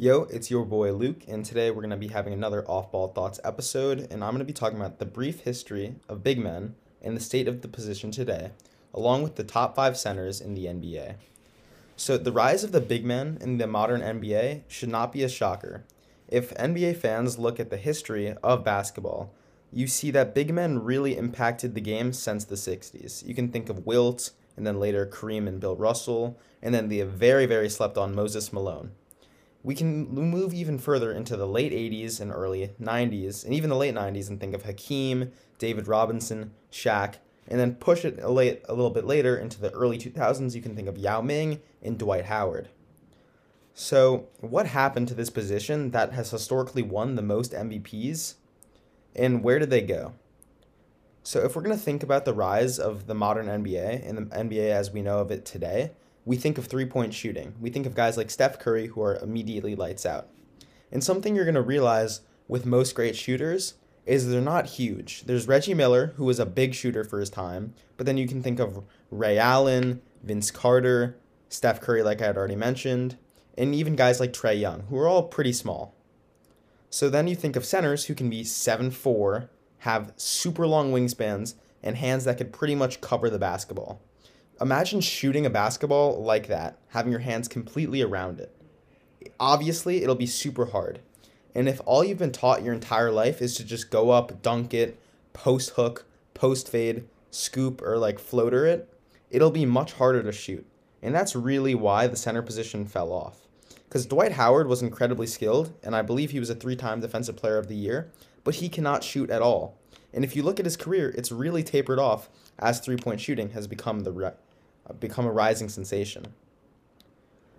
Yo, it's your boy Luke, and today we're going to be having another Off Ball Thoughts episode, and I'm going to be talking about the brief history of big men and the state of the position today, along with the top five centers in the NBA. So, the rise of the big men in the modern NBA should not be a shocker. If NBA fans look at the history of basketball, you see that big men really impacted the game since the 60s. You can think of Wilt, and then later Kareem and Bill Russell, and then the very, very slept on Moses Malone. We can move even further into the late 80s and early 90s, and even the late 90s, and think of Hakeem, David Robinson, Shaq, and then push it a, late, a little bit later into the early 2000s. You can think of Yao Ming and Dwight Howard. So, what happened to this position that has historically won the most MVPs, and where did they go? So, if we're going to think about the rise of the modern NBA and the NBA as we know of it today, we think of three point shooting. We think of guys like Steph Curry who are immediately lights out. And something you're going to realize with most great shooters is they're not huge. There's Reggie Miller, who was a big shooter for his time, but then you can think of Ray Allen, Vince Carter, Steph Curry, like I had already mentioned, and even guys like Trae Young, who are all pretty small. So then you think of centers who can be 7'4, have super long wingspans, and hands that could pretty much cover the basketball. Imagine shooting a basketball like that, having your hands completely around it. Obviously, it'll be super hard. And if all you've been taught your entire life is to just go up, dunk it, post hook, post fade, scoop, or like floater it, it'll be much harder to shoot. And that's really why the center position fell off. Because Dwight Howard was incredibly skilled, and I believe he was a three time Defensive Player of the Year, but he cannot shoot at all. And if you look at his career, it's really tapered off as three point shooting has become the become a rising sensation.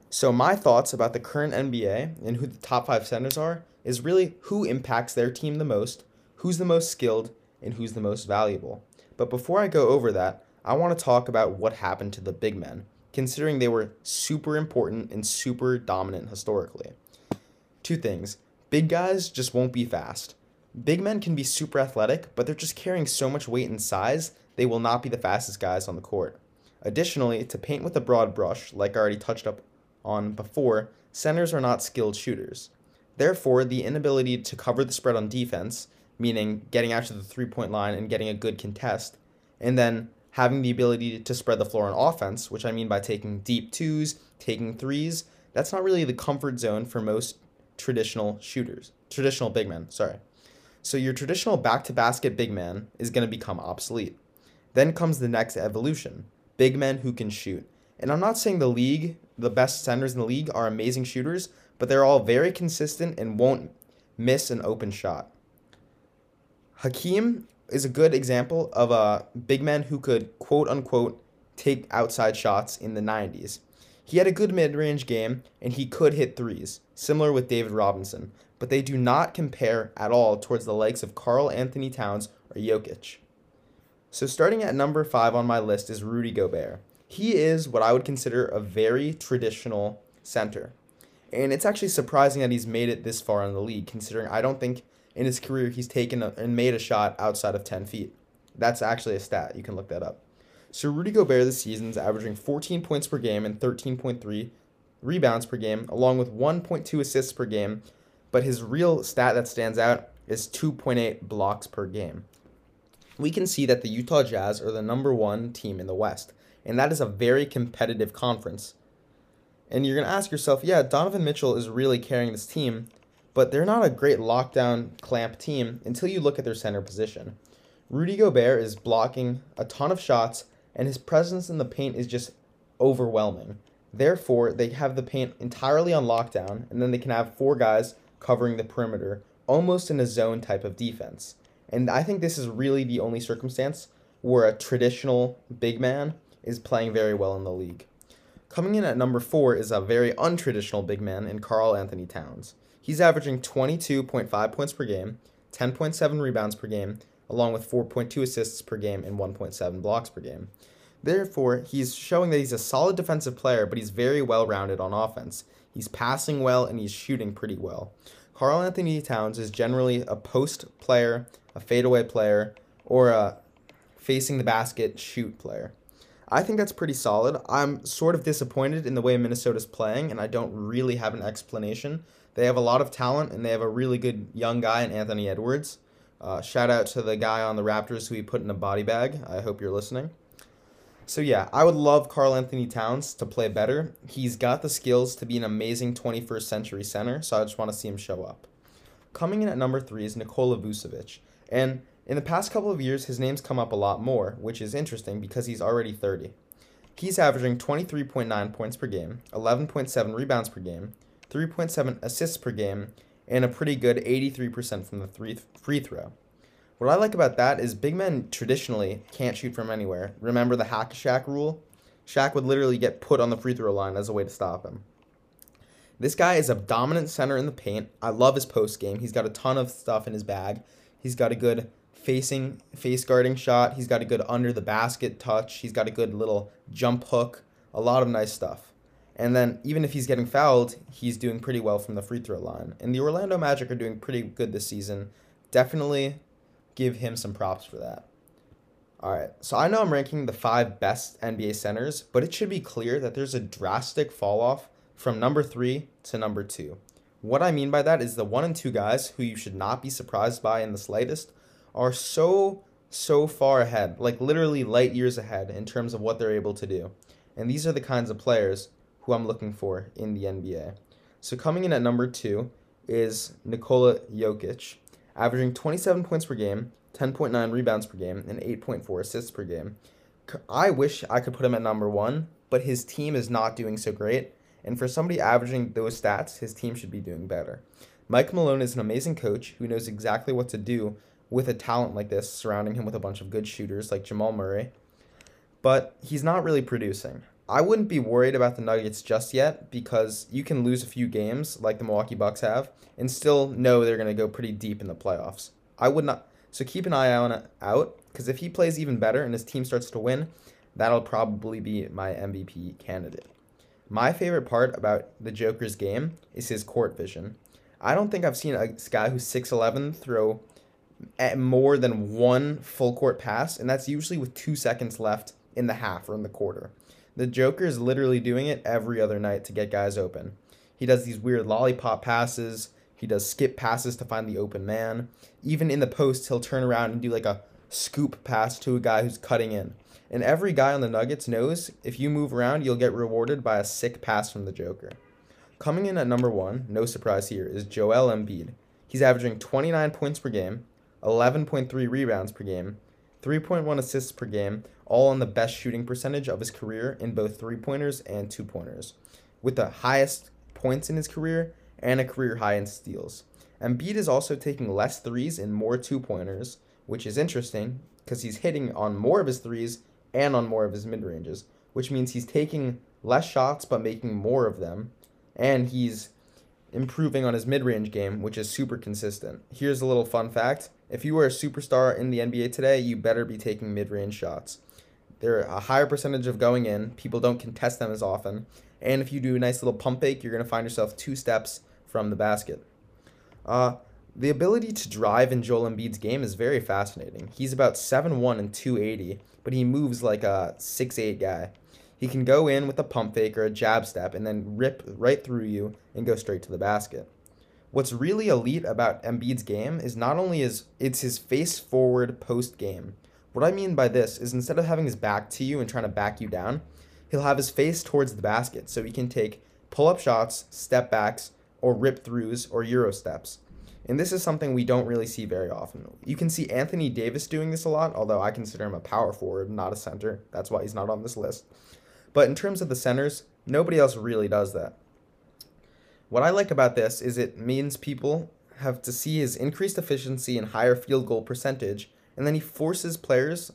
So my thoughts about the current NBA and who the top five centers are is really who impacts their team the most, who's the most skilled, and who's the most valuable. But before I go over that, I want to talk about what happened to the big men, considering they were super important and super dominant historically. Two things. Big guys just won't be fast. Big men can be super athletic, but they're just carrying so much weight and size, they will not be the fastest guys on the court. Additionally, to paint with a broad brush, like I already touched up on before, centers are not skilled shooters. Therefore, the inability to cover the spread on defense, meaning getting out to the three point line and getting a good contest, and then having the ability to spread the floor on offense, which I mean by taking deep twos, taking threes, that's not really the comfort zone for most traditional shooters, traditional big men, sorry. So your traditional back to basket big man is going to become obsolete. Then comes the next evolution, big men who can shoot. And I'm not saying the league, the best centers in the league, are amazing shooters, but they're all very consistent and won't miss an open shot. Hakeem is a good example of a big man who could quote unquote take outside shots in the 90s. He had a good mid range game and he could hit threes, similar with David Robinson, but they do not compare at all towards the likes of Karl-Anthony Towns or Jokic. So, starting at number five on my list is Rudy Gobert. He is what I would consider a very traditional center. And it's actually surprising that he's made it this far in the league, considering I don't think in his career he's taken a, and made a shot outside of 10 feet. That's actually a stat. You can look that up. So, Rudy Gobert this season is averaging 14 points per game and 13.3 rebounds per game, along with 1.2 assists per game. But his real stat that stands out is 2.8 blocks per game we can see that the Utah Jazz are the number one team in the West, and that is a very competitive conference. And you're going to ask yourself, yeah, Donovan Mitchell is really carrying this team, but they're not a great lockdown clamp team until you look at their center position. Rudy Gobert is blocking a ton of shots, and his presence in the paint is just overwhelming. Therefore, they have the paint entirely on lockdown, and then they can have four guys covering the perimeter, almost in a zone type of defense. And I think this is really the only circumstance where a traditional big man is playing very well in the league. Coming in at number four is a very untraditional big man in Karl-Anthony Towns. He's averaging 22.5 points per game, 10.7 rebounds per game, along with 4.2 assists per game and 1.7 blocks per game. Therefore, he's showing that he's a solid defensive player, but he's very well rounded on offense. He's passing well and he's shooting pretty well. Karl-Anthony Towns is generally a post player a fadeaway player, or a facing the basket shoot player. I think that's pretty solid. I'm sort of disappointed in the way Minnesota's playing, and I don't really have an explanation. They have a lot of talent and they have a really good young guy in Anthony Edwards. Uh, shout out to the guy on the Raptors who he put in a body bag. I hope you're listening. So yeah, I would love Karl Anthony Towns to play better. He's got the skills to be an amazing 21st century center, so I just want to see him show up. Coming in at number three is Nikola Vucevic, and in the past couple of years, his name's come up a lot more, which is interesting because he's already 30. He's averaging 23.9 points per game, 11.7 rebounds per game, 3.7 assists per game, and a pretty good 83% from the three free throw. What I like about that is big men traditionally can't shoot from anywhere. Remember the hack a Shaq rule? Shaq would literally get put on the free throw line as a way to stop him. This guy is a dominant center in the paint. I love his post game. He's got a ton of stuff in his bag. He's got a good facing face guarding shot. He's got a good under the basket touch. He's got a good little jump hook. A lot of nice stuff. And then even if he's getting fouled, he's doing pretty well from the free throw line. And the Orlando Magic are doing pretty good this season. Definitely give him some props for that. All right, so I know I'm ranking the five best NBA centers, but it should be clear that there's a drastic fall off from number three to number two. What I mean by that is the one and two guys who you should not be surprised by in the slightest are so, so far ahead, like literally light years ahead in terms of what they're able to do. And these are the kinds of players who I'm looking for in the NBA. So coming in at number two is Nikola Jokic averaging 27 points per game, 10.9 rebounds per game, and 8.4 assists per game. I wish I could put him at number one, but his team is not doing so great. And for somebody averaging those stats, his team should be doing better. Mike Malone is an amazing coach who knows exactly what to do with a talent like this, surrounding him with a bunch of good shooters like Jamal Murray. But he's not really producing. I wouldn't be worried about the Nuggets just yet because you can lose a few games like the Milwaukee Bucks have and still know they're going to go pretty deep in the playoffs. I would not so keep an eye on out because if he plays even better and his team starts to win, that'll probably be my MVP candidate. My favorite part about the Joker's game is his court vision. I don't think I've seen a guy who's 6'11 throw at more than one full court pass, and that's usually with two seconds left in the half or in the quarter. The Joker is literally doing it every other night to get guys open. He does these weird lollipop passes. He does skip passes to find the open man. Even in the post, he'll turn around and do like a scoop pass to a guy who's cutting in. And every guy on the Nuggets knows if you move around, you'll get rewarded by a sick pass from the Joker. Coming in at number one, no surprise here, is Joel Embiid. He's averaging 29 points per game, 11.3 rebounds per game, 3.1 assists per game, all on the best shooting percentage of his career in both three pointers and two pointers, with the highest points in his career and a career high in steals. Embiid is also taking less threes and more two pointers, which is interesting because he's hitting on more of his threes and on more of his mid ranges, which means he's taking less shots but making more of them, and he's improving on his mid range game, which is super consistent. Here's a little fun fact if you were a superstar in the NBA today, you better be taking mid range shots. They're a higher percentage of going in. People don't contest them as often. And if you do a nice little pump fake, you're going to find yourself two steps from the basket. Uh, the ability to drive in Joel Embiid's game is very fascinating. He's about 7'1 and 280, but he moves like a 6'8 guy. He can go in with a pump fake or a jab step and then rip right through you and go straight to the basket. What's really elite about Embiid's game is not only is it's his face forward post game. What I mean by this is instead of having his back to you and trying to back you down, he'll have his face towards the basket so he can take pull up shots, step backs, or rip throughs or euro steps. And this is something we don't really see very often. You can see Anthony Davis doing this a lot, although I consider him a power forward, not a center. That's why he's not on this list. But in terms of the centers, nobody else really does that. What I like about this is it means people have to see his increased efficiency and higher field goal percentage and then he forces players,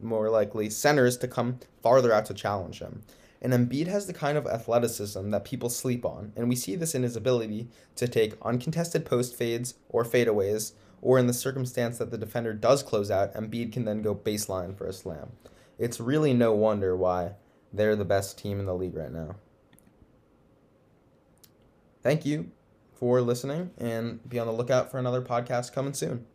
more likely centers, to come farther out to challenge him. And Embiid has the kind of athleticism that people sleep on, and we see this in his ability to take uncontested post fades or fadeaways, or in the circumstance that the defender does close out, Embiid can then go baseline for a slam. It's really no wonder why they're the best team in the league right now. Thank you for listening, and be on the lookout for another podcast coming soon.